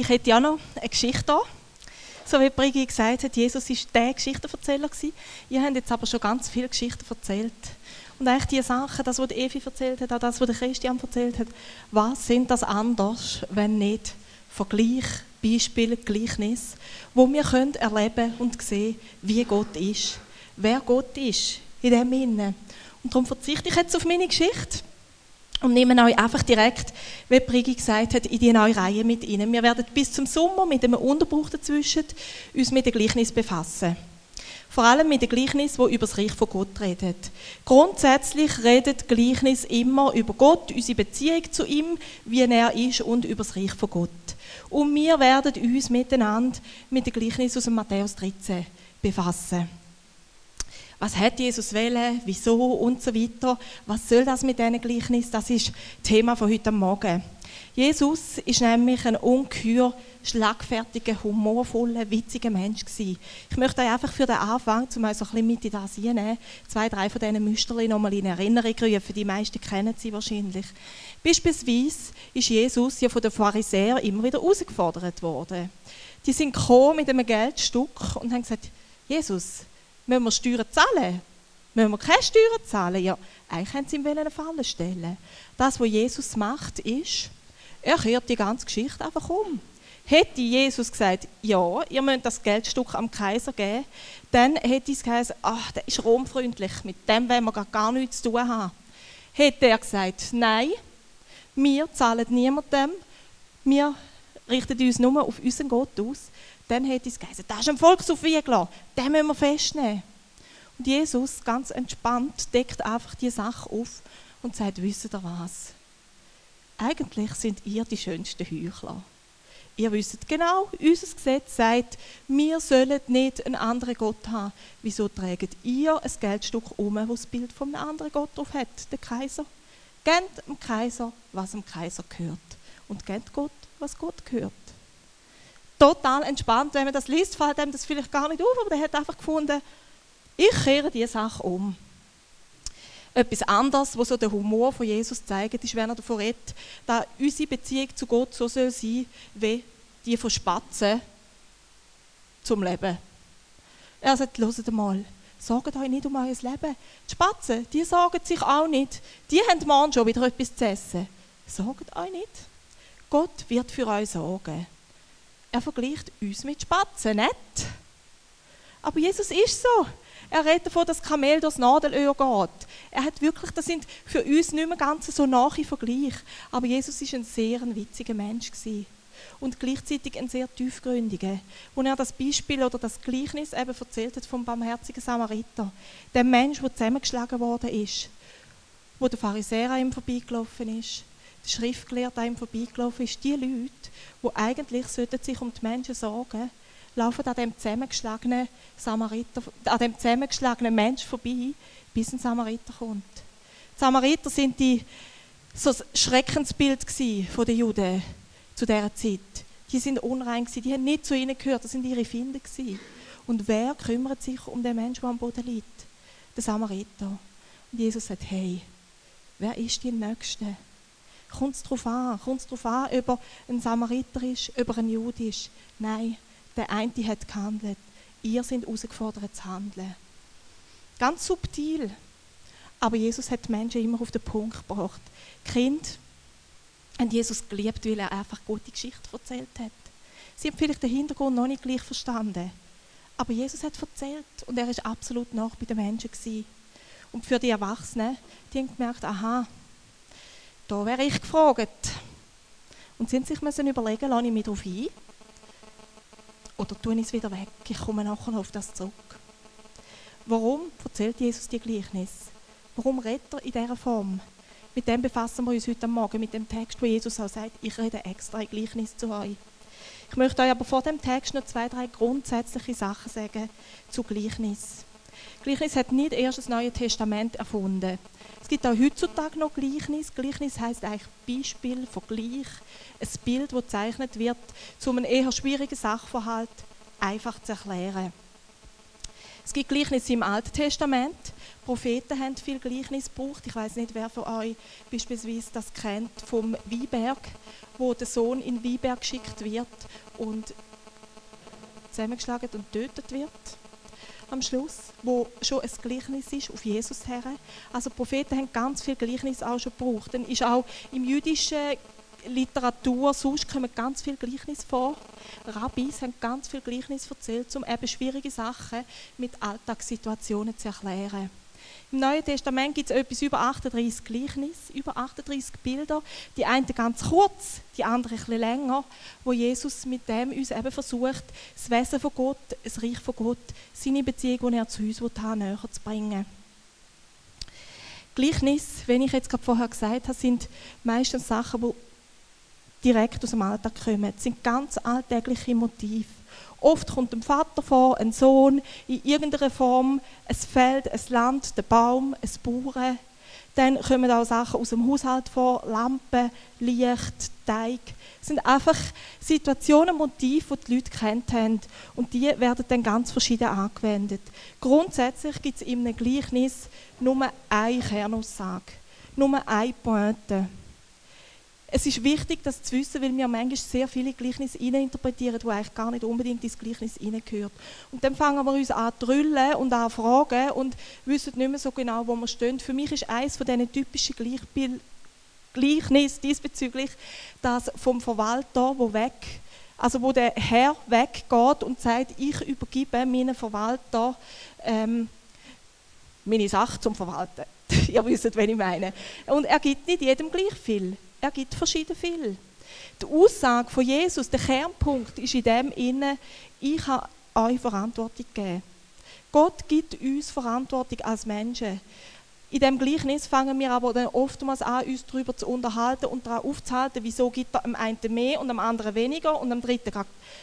Ich hätte ja noch eine Geschichte da. So wie Brigi gesagt hat, Jesus war der Geschichtenerzähler. Ihr habt jetzt aber schon ganz viele Geschichten erzählt. Und eigentlich die Sachen, das, was Evi erzählt hat, auch das, was Christian erzählt hat, was sind das anders, wenn nicht Vergleich, Beispiele, Gleichnis, wo wir können erleben und sehen, wie Gott ist, wer Gott ist in dem Innen. Und darum verzichte ich jetzt auf meine Geschichte und nehme euch einfach direkt, wie Brigi gesagt hat, in die neue Reihe mit rein. Wir werden bis zum Sommer mit einem Unterbruch dazwischen uns mit dem Gleichnis befassen. Vor allem mit dem Gleichnis, wo über das Reich von Gott redet. Grundsätzlich redet Gleichnis immer über Gott, unsere Beziehung zu ihm, wie er ist und über das Reich von Gott. Und wir werden uns miteinander mit dem Gleichnis aus dem Matthäus 13 befassen was hat Jesus wählen, wieso und so weiter. Was soll das mit diesen Gleichnis? Das ist Thema von heute Morgen. Jesus ist nämlich ein ungeheuer schlagfertiger, humorvoller, witziger Mensch gewesen. Ich möchte euch einfach für den Anfang, um euch so ein bisschen mit in das hineinnehmen, zwei, drei von diesen Müsterchen nochmal in Erinnerung rufen. Die meisten kennen sie wahrscheinlich. Beispielsweise ist Jesus ja von den Pharisäern immer wieder herausgefordert worden. Die sind gekommen mit einem Geldstück und haben gesagt, Jesus, Müssen wir Steuern zahlen? Müssen wir keine Steuern zahlen? Ja, eigentlich haben sie ihm eine Falle stellen. Das, was Jesus macht, ist, er kehrt die ganze Geschichte einfach um. Hätte Jesus gesagt, ja, ihr müsst das Geldstück am Kaiser geben, dann hätte es gesagt, ach, der ist romfreundlich, mit dem wollen wir gar nichts zu tun haben. Hätte er gesagt, nein, wir zahlen niemandem, wir richten uns nur auf unseren Gott aus, dann hätte es geheißen, das ist ein Volksaufwiegler, den müssen wir festnehmen. Und Jesus, ganz entspannt, deckt einfach die Sache auf und sagt, wisst ihr was? Eigentlich sind ihr die schönsten Heuchler. Ihr wisst genau, unser Gesetz sagt, wir sollen nicht einen anderen Gott haben. Wieso trägt ihr ein Geldstück um, wo das Bild von einem anderen Gott drauf hat, der Kaiser? Gebt dem Kaiser, was dem Kaiser gehört. Und gebt Gott, was Gott gehört total entspannt. Wenn man das liest, fällt einem das vielleicht gar nicht auf, aber der hat einfach gefunden, ich kehre diese Sache um. Etwas anderes, was so der Humor von Jesus zeigt, ist, wenn er davon redet, dass unsere Beziehung zu Gott so soll sein, wie die von Spatzen zum Leben. Er sagt, hört mal, sorgt euch nicht um euer Leben. Die Spatzen, die sorgen sich auch nicht. Die haben morgen schon wieder etwas zu essen. Sorgt euch nicht. Gott wird für euch sorgen er vergleicht uns mit Spatzen, nicht? Aber Jesus ist so. Er redet davon, dass Kamel durchs Nadelöhr geht. Er hat wirklich, das sind für uns nicht mehr ganz so nahe Vergleich. Aber Jesus ist ein sehr ein witziger Mensch gewesen. und gleichzeitig ein sehr tiefgründiger. Wo er das Beispiel oder das Gleichnis eben erzählt hat vom barmherzigen Samariter, dem Mensch, der zusammengeschlagen worden ist, wo der Pharisäer ihm vorbeigelaufen ist, der Schriftgelehrte ihm vorbeigelaufen ist, die Leute, die eigentlich sich um die Menschen sorgen laufen an dem zusammengeschlagenen Samariter, an dem zusammengeschlagenen Mensch vorbei, bis ein Samariter kommt. Die Samariter sind die so Schreckensbild von den Juden zu dieser Zeit. Die sind unrein die haben nicht zu ihnen gehört, das sind ihre gewesen. Und wer kümmert sich um den Menschen, der am Boden liegt? Der Samariter. Und Jesus sagt, hey, wer ist die Nächste? Kommt es darauf an? Kommt es darauf an, ob er ein Samariter ist, ob er ein Jude ist? Nein, der eine hat gehandelt. Ihr seid herausgefordert zu handeln. Ganz subtil. Aber Jesus hat die Menschen immer auf den Punkt gebracht. Die Kinder haben Jesus geliebt, weil er einfach gute Geschichte erzählt hat. Sie haben vielleicht den Hintergrund noch nicht gleich verstanden. Aber Jesus hat erzählt und er ist absolut nach bei den Menschen gewesen. Und für die Erwachsenen, die haben gemerkt, aha, da wäre ich gefragt. Und müssen sich müssen überlegen, lasse ich mich darauf ein? Oder tue ich es wieder weg? Ich komme nachher auf das zurück. Warum erzählt Jesus die Gleichnis? Warum redet er in dieser Form? Mit dem befassen wir uns heute Morgen, mit dem Text, wo Jesus auch sagt, ich rede extra ein Gleichnis zu euch. Ich möchte euch aber vor dem Text noch zwei, drei grundsätzliche Sachen sagen zu Gleichnis. Gleichnis hat nicht erst das Neue Testament erfunden. Es gibt auch heutzutage noch Gleichnis. Gleichnis heißt eigentlich Beispiel, Vergleich, ein Bild, das gezeichnet wird, um einen eher schwierigen Sachverhalt einfach zu erklären. Es gibt Gleichnisse im Alten Testament. Propheten haben viel Gleichnis gebraucht. Ich weiß nicht, wer von euch beispielsweise das kennt vom Weinberg, wo der Sohn in den Weinberg geschickt wird und zusammengeschlagen und tötet wird am Schluss, wo schon ein Gleichnis ist auf Jesus her. Also Propheten haben ganz viel Gleichnis auch schon gebraucht. Dann ist auch im jüdischen Literatur, sonst kommen ganz viele Gleichnis vor. Rabbis haben ganz viel Gleichnis erzählt, um eben schwierige Sachen mit Alltagssituationen zu erklären. Im Neuen Testament gibt es etwas über 38 Gleichnis, über 38 Bilder. Die einen ganz kurz, die anderen etwas länger, wo Jesus mit dem uns eben versucht, das Wesen von Gott, das Reich von Gott, seine Beziehung, die er zu uns hat, näher zu bringen. Gleichnis, wenn ich jetzt gerade vorher gesagt habe, sind meistens Sachen, die direkt aus dem Alltag kommen. Das sind ganz alltägliche Motive. Oft kommt ein Vater vor, ein Sohn, in irgendeiner Form, ein Feld, ein Land, der Baum, ein Bauern. Dann kommen auch Sachen aus dem Haushalt vor, Lampen, Licht, Teig. Das sind einfach Situationen, Motive, die die Leute kennt haben. Und die werden dann ganz verschieden angewendet. Grundsätzlich gibt es in einem Gleichnis nur eine Kernaussage, nur eine Pointe. Es ist wichtig, das zu wissen, weil wir manchmal sehr viele Gleichnisse interpretieren, die eigentlich gar nicht unbedingt ins Gleichnis hineingehört. Und dann fangen wir uns an zu drüllen und an zu fragen und wissen nicht mehr so genau, wo wir stehen. Für mich ist eines von diesen typischen Gleichbild Gleichnis diesbezüglich das vom Verwalter, wo weg, also wo der Herr weggeht und sagt, ich übergebe meinen Verwalter ähm, meine Sache zum Verwalten. Ihr wisst, was ich meine. Und er gibt nicht jedem gleich viel. Er gibt verschieden viel. Die Aussage von Jesus, der Kernpunkt ist in dem inne, ich habe euch Verantwortung gegeben. Gott gibt uns Verantwortung als Menschen. In dem Gleichnis fangen wir aber dann oftmals an, uns darüber zu unterhalten und daran aufzuhalten, wieso gibt er am einen mehr und am anderen weniger und am dritten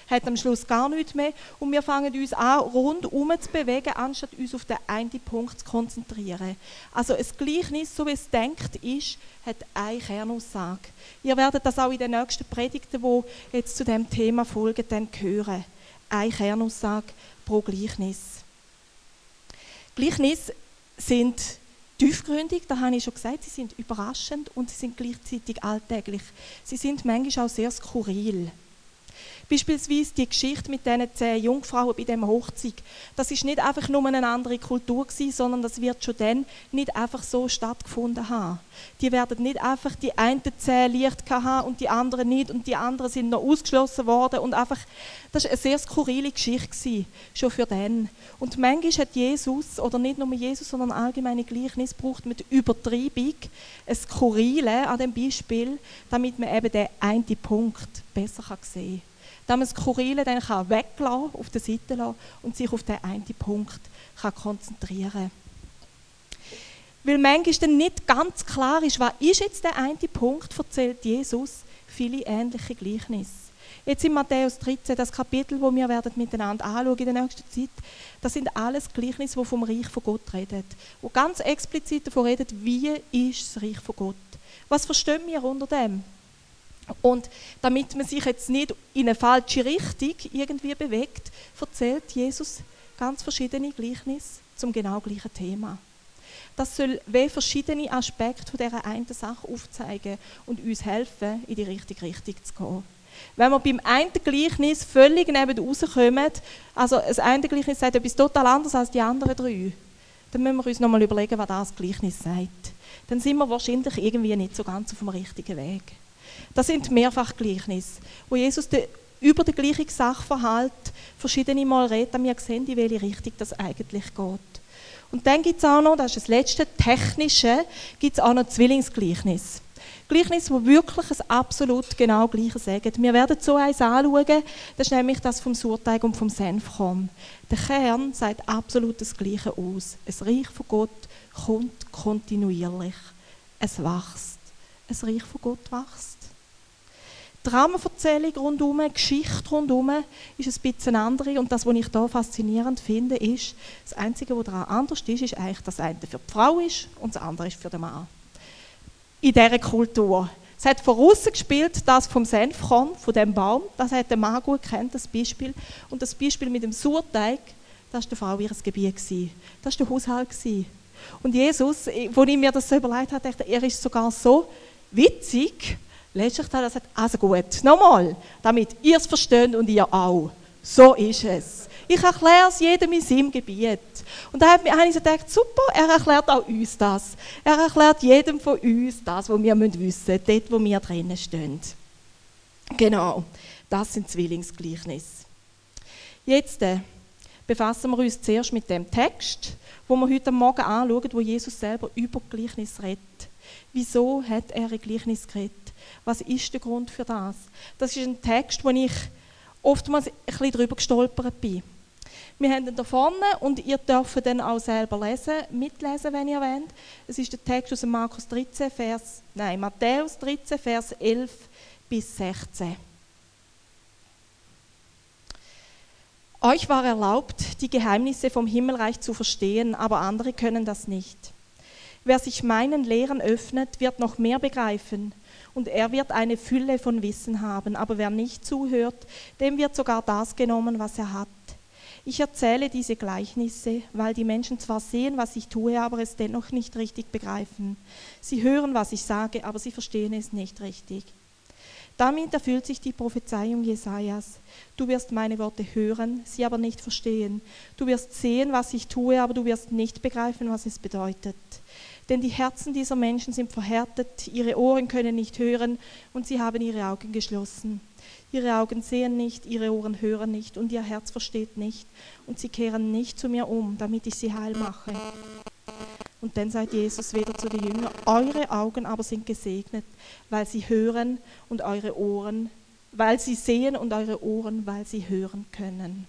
hat am Schluss gar nichts mehr. Und wir fangen uns an, rundum zu bewegen, anstatt uns auf den einen Punkt zu konzentrieren. Also ein Gleichnis, so wie es denkt ist, hat eine Kernaussage. Ihr werdet das auch in den nächsten Predigten, die jetzt zu dem Thema folgen, dann hören. Eine Kernaussage pro Gleichnis. Gleichnis sind tiefgründig, da habe ich schon gesagt, sie sind überraschend und sie sind gleichzeitig alltäglich. Sie sind manchmal auch sehr skurril. Beispielsweise die Geschichte mit diesen zehn Jungfrauen bei dem Hochzeit. Das ist nicht einfach nur eine andere Kultur gewesen, sondern das wird schon dann nicht einfach so stattgefunden haben. Die werden nicht einfach die einen zehn Licht haben und die anderen nicht und die anderen sind noch ausgeschlossen worden und einfach, das ist eine sehr skurrile Geschichte gewesen, schon für den. Und manchmal hat Jesus, oder nicht nur Jesus, sondern allgemeine Gleichnis, braucht mit Übertreibung ein Skurrile an dem Beispiel, damit man eben den einen Punkt besser sehen kann dass man das Skurrile dann kann weglassen, auf der Seite lassen und sich auf den einen Punkt kann konzentrieren kann. Weil manchmal dann nicht ganz klar ist, was ist jetzt der eine Punkt, erzählt Jesus viele ähnliche Gleichnisse. Jetzt in Matthäus 13, das Kapitel, wo wir werden miteinander anschauen in der nächsten Zeit, das sind alles Gleichnisse, die vom Reich von Gott reden. Wo ganz explizit davon reden, wie ist das Reich von Gott. Was verstehen wir unter dem? Und damit man sich jetzt nicht in eine falsche Richtung irgendwie bewegt, erzählt Jesus ganz verschiedene Gleichnisse zum genau gleichen Thema. Das soll wie verschiedene Aspekte von dieser einen Sache aufzeigen und uns helfen, in die richtige Richtung zu gehen. Wenn wir beim einen Gleichnis völlig neben rauskommen, also das eine Gleichnis sagt etwas total anderes als die anderen drei, dann müssen wir uns nochmal überlegen, was das Gleichnis sagt. Dann sind wir wahrscheinlich irgendwie nicht so ganz auf dem richtigen Weg. Das sind Mehrfachgleichnisse, wo Jesus de, über den gleichen Sachverhalt verschiedene Mal redet, damit wir sehen, in welche Richtung das eigentlich geht. Und dann gibt es auch noch, das ist das letzte technische, gibt es auch noch Zwillingsgleichnis. Gleichnis, die wirklich ein absolut genau gleiches sagen. Wir werden so eins anschauen, das ist nämlich das vom Surteig und vom Senfkorn. Der Kern sagt absolut das Gleiche aus. Ein Reich von Gott kommt kontinuierlich. Es wächst. Ein Reich von Gott wächst. Die Rahmenverzählung rundherum, die Geschichte rundherum ist ein bisschen andere. Und das, was ich hier faszinierend finde, ist, das Einzige, was daran anders ist, ist eigentlich, dass das eine für die Frau ist und das andere ist für den Mann. In dieser Kultur. Es hat vorausgespielt, das vom Senfkorn, von dem Baum, das hat der Mann gut kennt, das Beispiel. Und das Beispiel mit dem Surteig, Das war der Frau ihres Gebiet. Das war der Haushalt. Und Jesus, als ich mir das so überlegt habe, dachte er ist sogar so witzig, letztlich hat er gesagt, also gut, nochmal, damit ihr es versteht und ihr auch. So ist es. Ich erkläre es jedem in seinem Gebiet. Und da habe ich so gedacht, super, er erklärt auch uns das. Er erklärt jedem von uns das, was wir wissen müssen, dort, wo wir drinnen stehen. Genau, das sind Zwillingsgleichnisse. Jetzt äh, befassen wir uns zuerst mit dem Text, wo wir heute Morgen anschauen, wo Jesus selber über Gleichnis redet. Wieso hat er ein Gleichnis geredet? Was ist der Grund für das? Das ist ein Text, wo ich oftmals ein bisschen drüber gestolpert bin. Wir haben ihn da vorne und ihr dürft dann auch selber lesen, mitlesen, wenn ihr wollt. Es ist der Text aus Markus 13, Vers, nein, Matthäus 13, Vers 11 bis 16. Euch war erlaubt, die Geheimnisse vom Himmelreich zu verstehen, aber andere können das nicht. Wer sich meinen Lehren öffnet, wird noch mehr begreifen und er wird eine Fülle von Wissen haben, aber wer nicht zuhört, dem wird sogar das genommen, was er hat. Ich erzähle diese Gleichnisse, weil die Menschen zwar sehen, was ich tue, aber es dennoch nicht richtig begreifen. Sie hören, was ich sage, aber sie verstehen es nicht richtig. Damit erfüllt sich die Prophezeiung Jesajas. Du wirst meine Worte hören, sie aber nicht verstehen. Du wirst sehen, was ich tue, aber du wirst nicht begreifen, was es bedeutet. Denn die Herzen dieser Menschen sind verhärtet, ihre Ohren können nicht hören und sie haben ihre Augen geschlossen. Ihre Augen sehen nicht, ihre Ohren hören nicht und ihr Herz versteht nicht und sie kehren nicht zu mir um, damit ich sie heil mache. Und dann sagt Jesus wieder zu den Jüngern, eure Augen aber sind gesegnet, weil sie hören und eure Ohren, weil sie sehen und eure Ohren, weil sie hören können.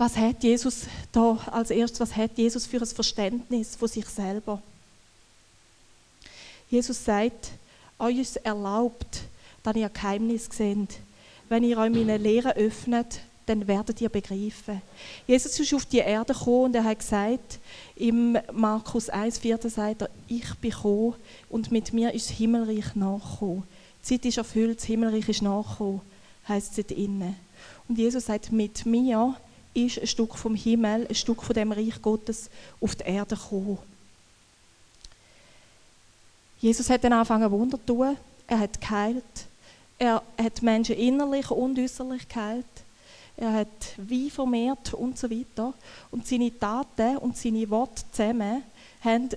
Was hat Jesus da als erstes, was hat Jesus für ein Verständnis von sich selber? Jesus sagt, euch ist erlaubt, dass ihr Geheimnis seht. Wenn ihr euch meine Lehre öffnet, dann werdet ihr begreifen. Jesus ist auf die Erde gekommen und er hat gesagt, im Markus 1,4 sagt er, ich bin gekommen und mit mir ist das Himmelreich nachgekommen. Die Zeit ist erfüllt, das Himmelreich ist nachgekommen, heisst es innen. Und Jesus sagt, mit mir ist ein Stück vom Himmel, ein Stück von dem Reich Gottes auf die Erde gekommen. Jesus hat dann angefangen Wunder zu tun. Er hat geheilt. Er hat Menschen innerlich und äußerlich geheilt. Er hat wie vermehrt und so weiter. Und seine Taten und seine Worte zusammen haben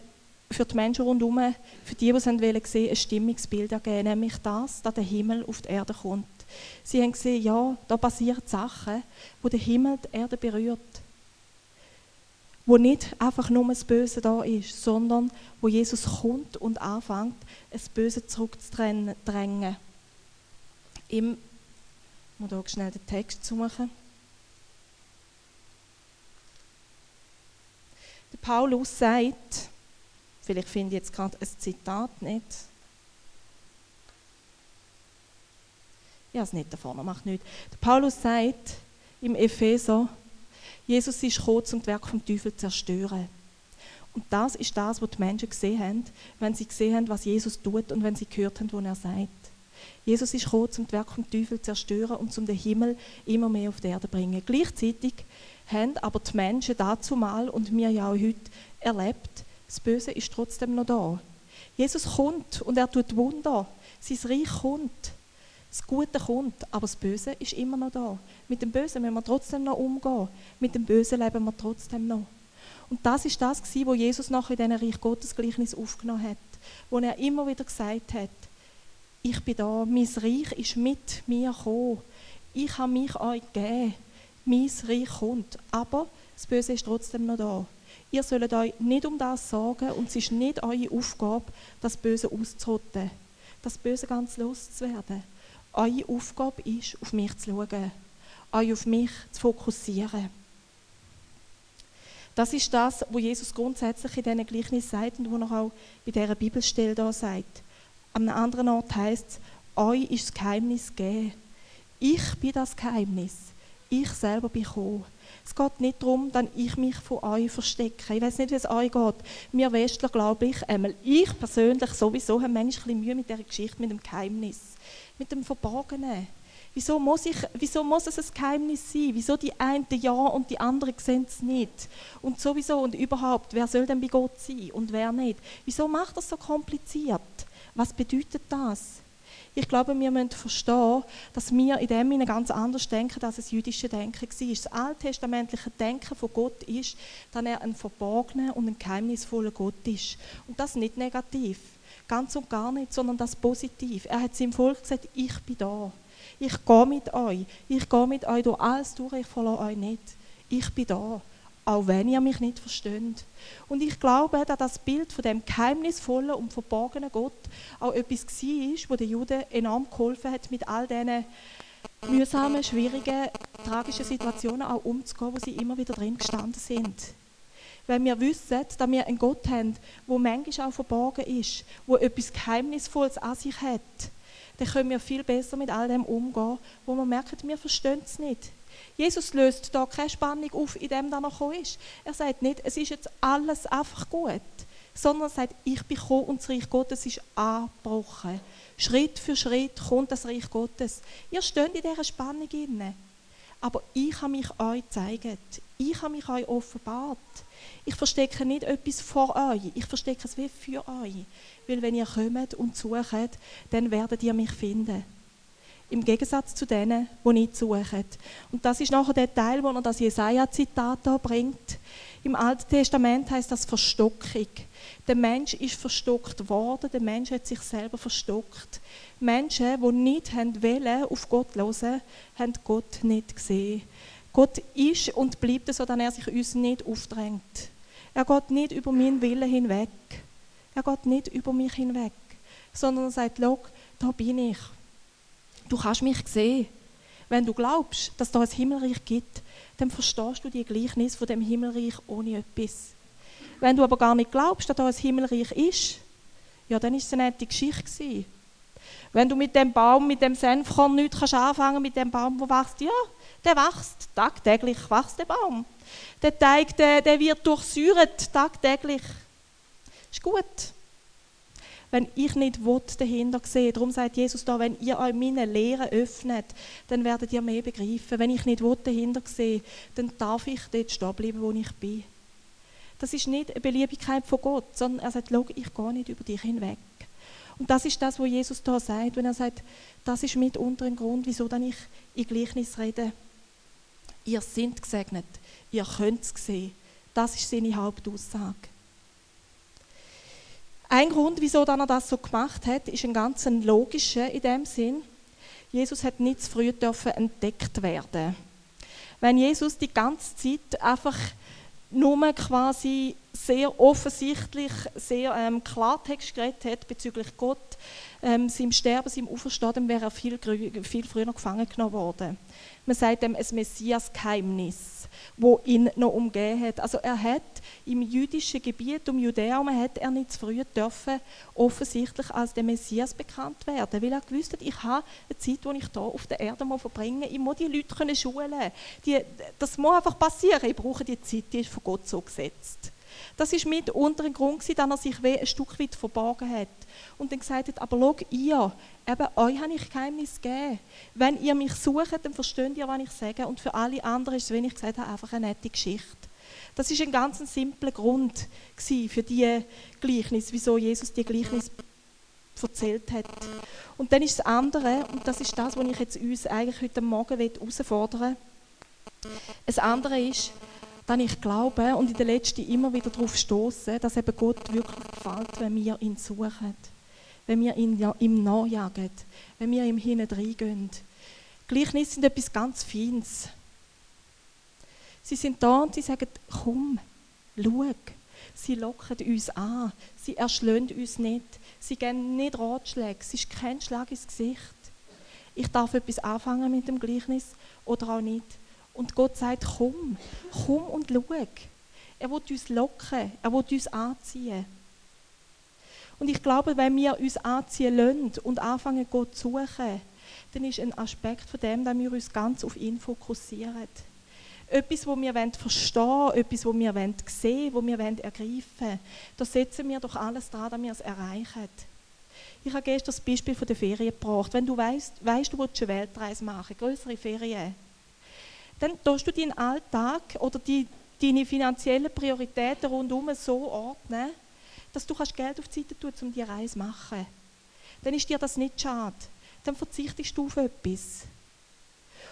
für die Menschen rundherum, für die, die es sehen wollten, ein Stimmungsbild ergeben, nämlich das, dass der Himmel auf die Erde kommt. Sie haben gesehen, ja, da passieren Sachen, wo der Himmel die Erde berührt wo nicht einfach nur das Böse da ist, sondern wo Jesus kommt und anfängt, das Böse zurückzudrängen. Im, ich muss hier schnell den Text suchen. Der Paulus sagt, vielleicht finde ich jetzt gerade ein Zitat nicht. Ja, es nicht da vorne, macht nichts. Der Paulus sagt im Epheser, Jesus ist gekommen, um Werk vom Teufel zerstören. Und das ist das, was die Menschen gesehen haben, wenn sie gesehen haben, was Jesus tut und wenn sie gehört haben, was er sagt. Jesus ist gekommen, um Werk vom Teufel zerstören und um den Himmel immer mehr auf die Erde bringen. Gleichzeitig haben aber die Menschen dazu mal und wir ja auch heute erlebt, das Böse ist trotzdem noch da. Jesus kommt und er tut Wunder. Sein Reich kommt. Das Gute kommt, aber das Böse ist immer noch da. Mit dem Bösen müssen wir trotzdem noch umgehen. Mit dem Bösen leben wir trotzdem noch. Und das ist das, was Jesus nachher in diesem Reich Gottes Gleichnis aufgenommen hat. Wo er immer wieder gesagt hat, ich bin da, mein Reich ist mit mir gekommen. Ich habe mich euch gegeben. Mein Reich kommt. Aber das Böse ist trotzdem noch da. Ihr sollt euch nicht um das sorgen und es ist nicht eure Aufgabe, das Böse auszurotten. Das Böse ganz loszuwerden. Eure Aufgabe ist, auf mich zu schauen, euch auf mich zu fokussieren. Das ist das, was Jesus grundsätzlich in diesen Gleichnissen sagt und was er auch bei dieser Bibelstelle da sagt. An einem anderen Ort heißt es, euch ist das Geheimnis gegeben. Ich bin das Geheimnis. Ich selber bin gekommen. Es geht nicht darum, dass ich mich von euch verstecke. Ich weiß nicht, wie es euch geht. Wir Westler, glaube ich, einmal ich persönlich sowieso, habe manchmal ein bisschen Mühe mit dieser Geschichte, mit dem Geheimnis. Mit dem Verborgenen. Wieso muss, ich, wieso muss es ein Geheimnis sein? Wieso die einen ja und die anderen sehen es nicht? Und sowieso und überhaupt, wer soll denn bei Gott sein und wer nicht? Wieso macht das so kompliziert? Was bedeutet das? Ich glaube, wir müssen verstehen, dass wir in dem Sinne ganz anders denken, als das jüdische Denken war. Das alttestamentliche Denken von Gott ist, dass er ein verborgener und ein geheimnisvoller Gott ist. Und das nicht negativ, ganz und gar nicht, sondern das positiv. Er hat seinem Volk gesagt, ich bin da. Ich gehe mit euch. Ich gehe mit euch durch alles durch, ich verlasse euch nicht. Ich bin da auch wenn ihr mich nicht versteht. Und ich glaube, dass das Bild von dem geheimnisvollen und verborgenen Gott auch etwas war, wo den Juden enorm geholfen hat, mit all diesen mühsamen, schwierigen, tragischen Situationen auch umzugehen, wo sie immer wieder drin gestanden sind. Wenn wir wissen, dass wir einen Gott haben, der manchmal auch verborgen ist, wo etwas Geheimnisvolles an sich hat, dann können wir viel besser mit all dem umgehen, wo wir merken, wir verstehen es nicht Jesus löst da keine Spannung auf, in dem er noch ist. Er sagt nicht, es ist jetzt alles einfach gut, sondern er sagt, ich bin gekommen und das Reich Gottes ist angebrochen. Schritt für Schritt kommt das Reich Gottes. Ihr steht in dieser Spannung inne. Aber ich habe mich euch gezeigt. Ich habe mich euch offenbart. Ich verstecke nicht etwas vor euch. Ich verstecke es wie für euch. Weil wenn ihr kommt und sucht, dann werdet ihr mich finden im Gegensatz zu denen, die nicht suchen. Und das ist nachher der Teil, wo er das Jesaja-Zitat hier bringt. Im Alten Testament heißt das Verstockung. Der Mensch ist verstockt worden, der Mensch hat sich selber verstockt. Menschen, die nicht wollen, auf Gott hören, haben Gott nicht gesehen. Gott ist und bleibt so, dass er sich uns nicht aufdrängt. Er geht nicht über meinen Willen hinweg. Er geht nicht über mich hinweg, sondern er sagt, da bin ich. Du kannst mich sehen. Wenn du glaubst, dass da ein Himmelreich gibt, dann verstehst du die Gleichnis von dem Himmelreich ohne etwas. Wenn du aber gar nicht glaubst, dass da ein Himmelreich ist, ja, dann ist es eine nette Geschichte gewesen. Wenn du mit dem Baum, mit dem Senfkorn nichts kannst anfangen, mit dem Baum, der wächst, ja, der wächst, tagtäglich wächst der Baum. Der Teig, der, der wird durchsäuert, tagtäglich. Ist gut wenn ich nicht dahinter sehe. Darum sagt Jesus da, wenn ihr euch meine Lehre öffnet, dann werdet ihr mehr begreifen. Wenn ich nicht dahinter sehe, dann darf ich dort stehen bleiben, wo ich bin. Das ist nicht eine Beliebigkeit von Gott, sondern er sagt, schau, ich gehe nicht über dich hinweg. Und das ist das, was Jesus da sagt, wenn er sagt, das ist mitunter ein Grund, wieso dann ich in Gleichnis rede. Ihr seid gesegnet, ihr könnt es sehen. Das ist seine Hauptaussage. Ein Grund, wieso er das so gemacht hat, ist ein ganz logischer in dem Sinn. Jesus hat nicht zu früh dürfen entdeckt werden. Wenn Jesus die ganze Zeit einfach nur quasi sehr offensichtlich, sehr ähm, Klartext geredet hat bezüglich Gott, ähm, seinem Sterben, seinem Auferstehen, wäre er viel, viel früher gefangen genommen worden. Man sagt dem ein Messias-Geheimnis, wo ihn noch umgeben hat. Also er hat im jüdischen Gebiet um Judäum hat er nicht zu früh dürfen offensichtlich als der Messias bekannt werden, weil er gewusst hat, ich habe eine Zeit, die ich hier auf der Erde mal verbringe, ich muss die Leute schulen. Die, das muss einfach passieren. Ich brauche die Zeit, die ist von Gott so gesetzt. Das ist mit unter ein Grund, dass er sich ein Stück weit verborgen hat. Und dann gesagt hat, aber schau, ihr, eben euch habe ich Geheimnis gegeben. Wenn ihr mich sucht, dann versteht ihr, was ich sage. Und für alle anderen ist es, wie ich gesagt habe, einfach eine nette Geschichte. Das ist ein ganz simpler Grund für die Gleichnis, wieso Jesus die Gleichnis erzählt hat. Und dann ist das andere, und das ist das, was ich jetzt uns eigentlich heute Morgen herausfordern will. Das andere ist, dass ich glaube und in der letzten immer wieder darauf stoße, dass eben Gott wirklich gefällt, wenn wir ihn suchen, wenn wir ihn, ja, ihm nachjagen, wenn wir ihm hineingehen. Gleichnisse sind etwas ganz Feines. Sie sind da und sie sagen, komm, schau. Sie locken uns an. Sie erschlönen uns nicht. Sie geben nicht Ratschläge. Es ist kein Schlag ins Gesicht. Ich darf etwas anfangen mit dem Gleichnis oder auch nicht. Und Gott sagt, komm, komm und schau. Er will uns locken, er will uns anziehen. Und ich glaube, wenn wir uns anziehen lassen und anfangen, Gott zu suchen, dann ist ein Aspekt von dem, dass wir uns ganz auf ihn fokussieren. Etwas, wo wir verstehen wollen, etwas, wo wir sehen wollen, wo wir ergreifen wollen. Da setzen wir doch alles dran, dass wir es erreichen. Ich habe gestern das Beispiel von der Ferien gebracht. Wenn du weißt, weißt du willst eine Weltreise machen, größere Ferien, dann tust du deinen Alltag oder die, deine finanziellen Prioritäten rundherum so ordnen, dass du kannst Geld auf die Seite tun, um die Reise zu machen. Dann ist dir das nicht schade. Dann verzichtest du auf etwas.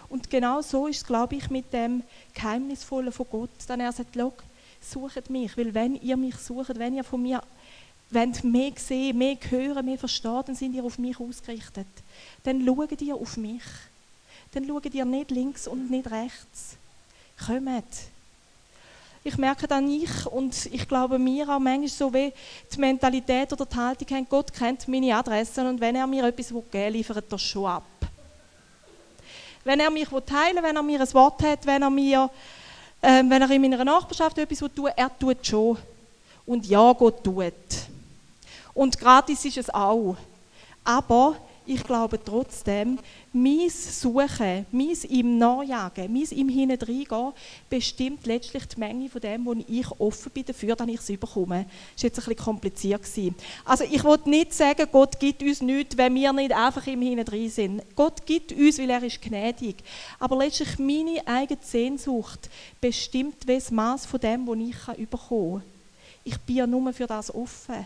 Und genau so ist es, glaube ich, mit dem Geheimnisvollen von Gott. Dann er sagt, sucht mich, weil wenn ihr mich sucht, wenn ihr von mir wollt mehr sehen, mehr hören, mehr verstehen, dann sind ihr auf mich ausgerichtet. Dann schaut ihr auf mich. Dann schaut ihr nicht links und nicht rechts. Kommt. Ich merke dann ich und ich glaube mir auch manchmal so wie die Mentalität oder die Haltung haben, Gott kennt meine Adressen und wenn er mir etwas geben will, liefert er schon ab. Wenn er mich teilen will, wenn er mir ein Wort hat, wenn er mir, äh, wenn er in meiner Nachbarschaft etwas tun will, er tut schon. Und ja, Gott tut. Und gratis ist es auch. Aber ich glaube trotzdem, mein Suchen, mein ihm nachjagen, mein ihm hineingehen, bestimmt letztlich die Menge von dem, wo ich offen bin dafür, dass ich es überkomme. Das war jetzt ein bisschen kompliziert. Also ich wollte nicht sagen, Gott gibt uns nichts, wenn wir nicht einfach im hinein sind. Gott gibt uns, weil er ist gnädig. Aber letztlich meine eigene Sehnsucht bestimmt das Maß von dem, was ich überkommen kann. Ich bin ja nur für das offen.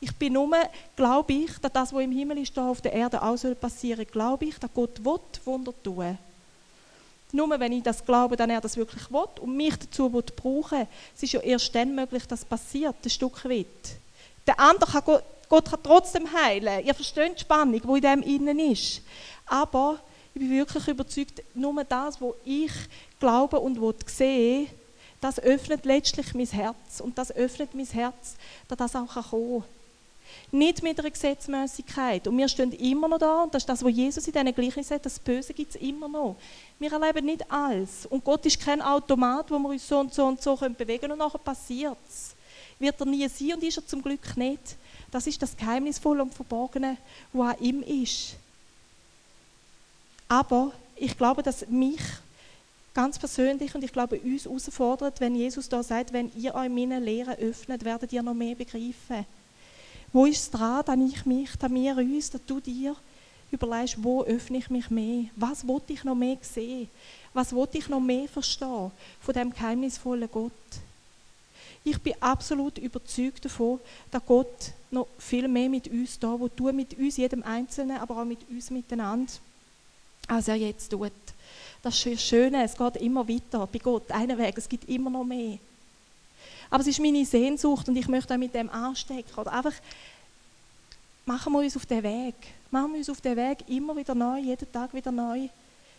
Ich bin nur, glaube ich, dass das, was im Himmel ist, da auf der Erde auch soll. Glaube ich, dass Gott will, Wunder tun. Nur wenn ich das glaube, dann er das wirklich will und mich dazu will brauchen. Es ist ja erst dann möglich, dass es passiert, ein Stück weit. Der andere kann Gott, Gott kann trotzdem heilen. Ihr versteht die Spannung, die in dem innen ist. Aber ich bin wirklich überzeugt, nur das, was ich glaube und sehe, das öffnet letztlich mein Herz. Und das öffnet mein Herz, dass das auch kommen kann. Nicht mit einer Gesetzmäßigkeit. Und wir stehen immer noch da, und das ist das, was Jesus in diesen Gleichnissen sagt, das Böse gibt es immer noch. Wir erleben nicht alles. Und Gott ist kein Automat, wo wir uns so und so und so können bewegen und nachher passiert es. Wird er nie sein und ist er zum Glück nicht. Das ist das Geheimnisvolle und Verborgene, was an ihm ist. Aber ich glaube, dass mich ganz persönlich und ich glaube uns herausfordert, wenn Jesus da sagt, wenn ihr euch meine Lehre öffnet, werdet ihr noch mehr begreifen. Wo ist es dran, dass ich mich, dass wir uns, dass du dir überlegst, wo öffne ich mich mehr? Was wollte ich noch mehr sehen? Was wollte ich noch mehr verstehen von dem geheimnisvollen Gott? Ich bin absolut überzeugt davon, dass Gott noch viel mehr mit uns da, wo du mit uns, jedem Einzelnen, aber auch mit uns miteinander, als er jetzt tut. Das Schöne, es geht immer weiter bei Gott, einen Weg, es gibt immer noch mehr. Aber es ist meine Sehnsucht und ich möchte auch mit dem anstecken. Oder einfach machen wir uns auf den Weg. Machen wir uns auf den Weg immer wieder neu, jeden Tag wieder neu,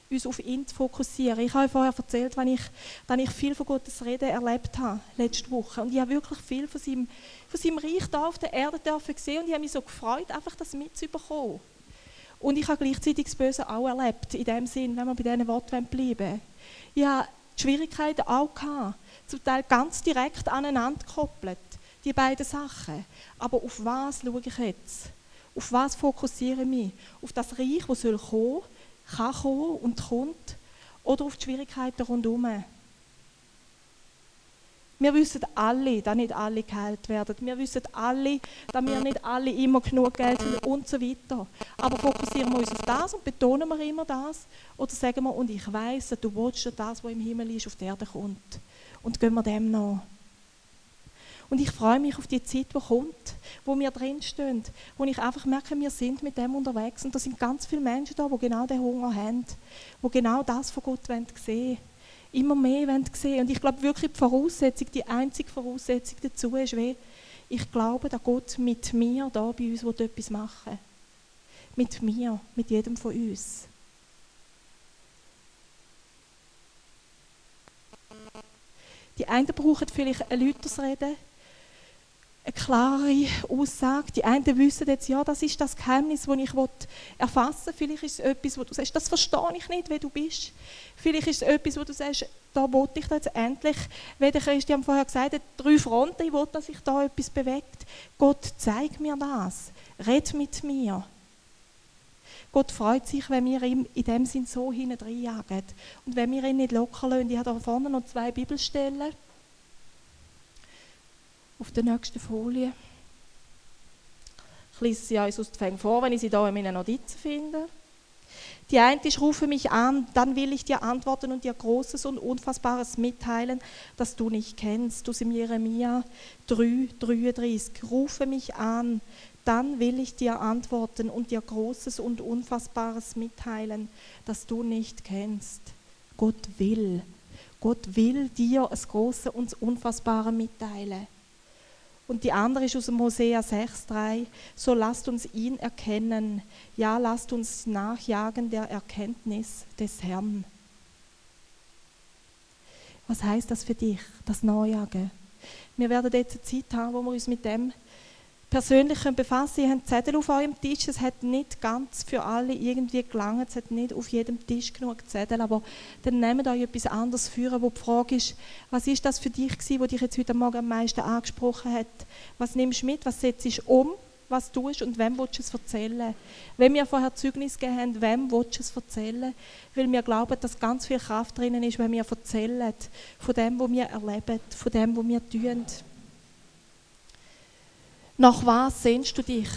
uns auf ihn zu fokussieren. Ich habe vorher erzählt, wenn ich, wenn ich viel von Gottes Reden erlebt habe, letzte Woche. Und ich habe wirklich viel von seinem, von seinem Reich da auf der Erde dürfen sehen und ich habe mich so gefreut, einfach das mitzubekommen. Und ich habe gleichzeitig das Böse auch erlebt, in dem Sinn, wenn wir bei diesen Worten bleiben wollen. Ich habe die Schwierigkeiten auch gehabt zum Teil ganz direkt aneinander gekoppelt, die beiden Sachen. Aber auf was schaue ich jetzt? Auf was fokussiere ich mich? Auf das Reich, das soll kommen, kann kommen und kommt? Oder auf die Schwierigkeiten rundherum? Wir wissen alle, dass nicht alle geheilt werden. Wir wissen alle, dass wir nicht alle immer genug Geld haben und so weiter. Aber fokussieren wir uns auf das und betonen wir immer das? Oder sagen wir, und ich weiß, dass du willst, dass das, was im Himmel ist, auf die Erde kommt? Und gehen wir dem nach. Und ich freue mich auf die Zeit, die kommt, wo wir drinstehen, wo ich einfach merke, wir sind mit dem unterwegs und da sind ganz viele Menschen da, die genau den Hunger haben, die genau das von Gott sehen wollen. Immer mehr wollen sehen. Und ich glaube wirklich, die Voraussetzung, die einzige Voraussetzung dazu ist, wie ich glaube, dass Gott mit mir da bei uns etwas machen will. Mit mir, mit jedem von uns. Die einen brauchen vielleicht ein Lütersreden, eine klare Aussage. Die einen wissen jetzt, ja, das ist das Geheimnis, das ich erfassen will. Vielleicht ist es etwas, wo du sagst, das verstehe ich nicht, wer du bist. Vielleicht ist es etwas, wo du sagst, da wollte ich jetzt endlich, wie der Christian vorher gesagt hat, drei Fronten, ich will, dass sich da etwas bewegt. Gott, zeig mir das. Red mit mir. Gott freut sich, wenn wir ihm in dem Sinn so hineinjagen. Und wenn wir ihn nicht locker lassen. Ich habe da vorne noch zwei Bibelstellen. Auf der nächsten Folie. Ich lese sie uns aus den Fängen vor, wenn ich sie hier in meinen Notizen finde. Die eine ist, rufe mich an, dann will ich dir antworten und dir Großes und Unfassbares mitteilen, das du nicht kennst. Du Jeremia 3, 33. Rufe mich an, dann will ich dir antworten und dir Großes und Unfassbares mitteilen, das du nicht kennst. Gott will. Gott will dir das Große und Unfassbare mitteilen. Und die andere ist aus dem Hosea 6,3. So lasst uns ihn erkennen. Ja, lasst uns nachjagen der Erkenntnis des Herrn. Was heißt das für dich, das Nachjagen? Wir werden jetzt eine Zeit haben, wo wir uns mit dem persönlich befassen. Ihr habt Zettel auf eurem Tisch. Es hat nicht ganz für alle irgendwie gelangt. Es hat nicht auf jedem Tisch genug Zettel. Aber dann nehmt euch etwas anderes führen, wo die Frage ist, was ist das für dich gewesen, wo dich jetzt heute Morgen am meisten angesprochen hat? Was nimmst du mit? Was setzt du um? Was tust du und wem willst du es erzählen? Wenn wir vorher Zeugnis gegeben haben, wem willst du es erzählen? Weil wir glauben, dass ganz viel Kraft drinnen ist, wenn wir erzählen von dem, was wir erleben, von dem, was wir tun. Nach was sehnst du dich?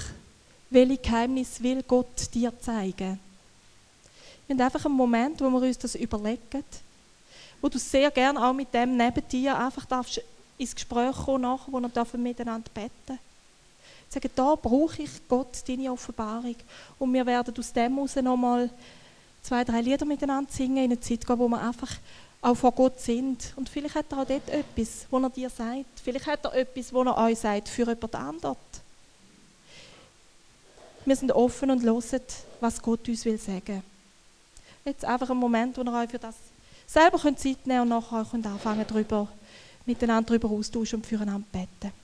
Welche Geheimnis will Gott dir zeigen? Wir haben einfach einen Moment, wo wir uns das überlegen, wo du sehr gerne auch mit dem neben dir einfach darfst ins Gespräch kommen, nachher, wo wir miteinander beten Sagen, da brauche ich Gott, deine Offenbarung. Und wir werden aus dem heraus nochmal zwei, drei Lieder miteinander singen, in eine Zeit gehen, wo wir einfach auch vor Gott sind. Und vielleicht hat er auch dort etwas, wo er dir sagt. Vielleicht hat er etwas, wo er euch sagt, für jemand anderen. Wir sind offen und hören, was Gott uns will sagen. Jetzt einfach ein Moment, wo ihr euch für das selber Zeit nehmen könnt und nachher könnt anfangen, darüber, miteinander darüber austauschen und füreinander beten.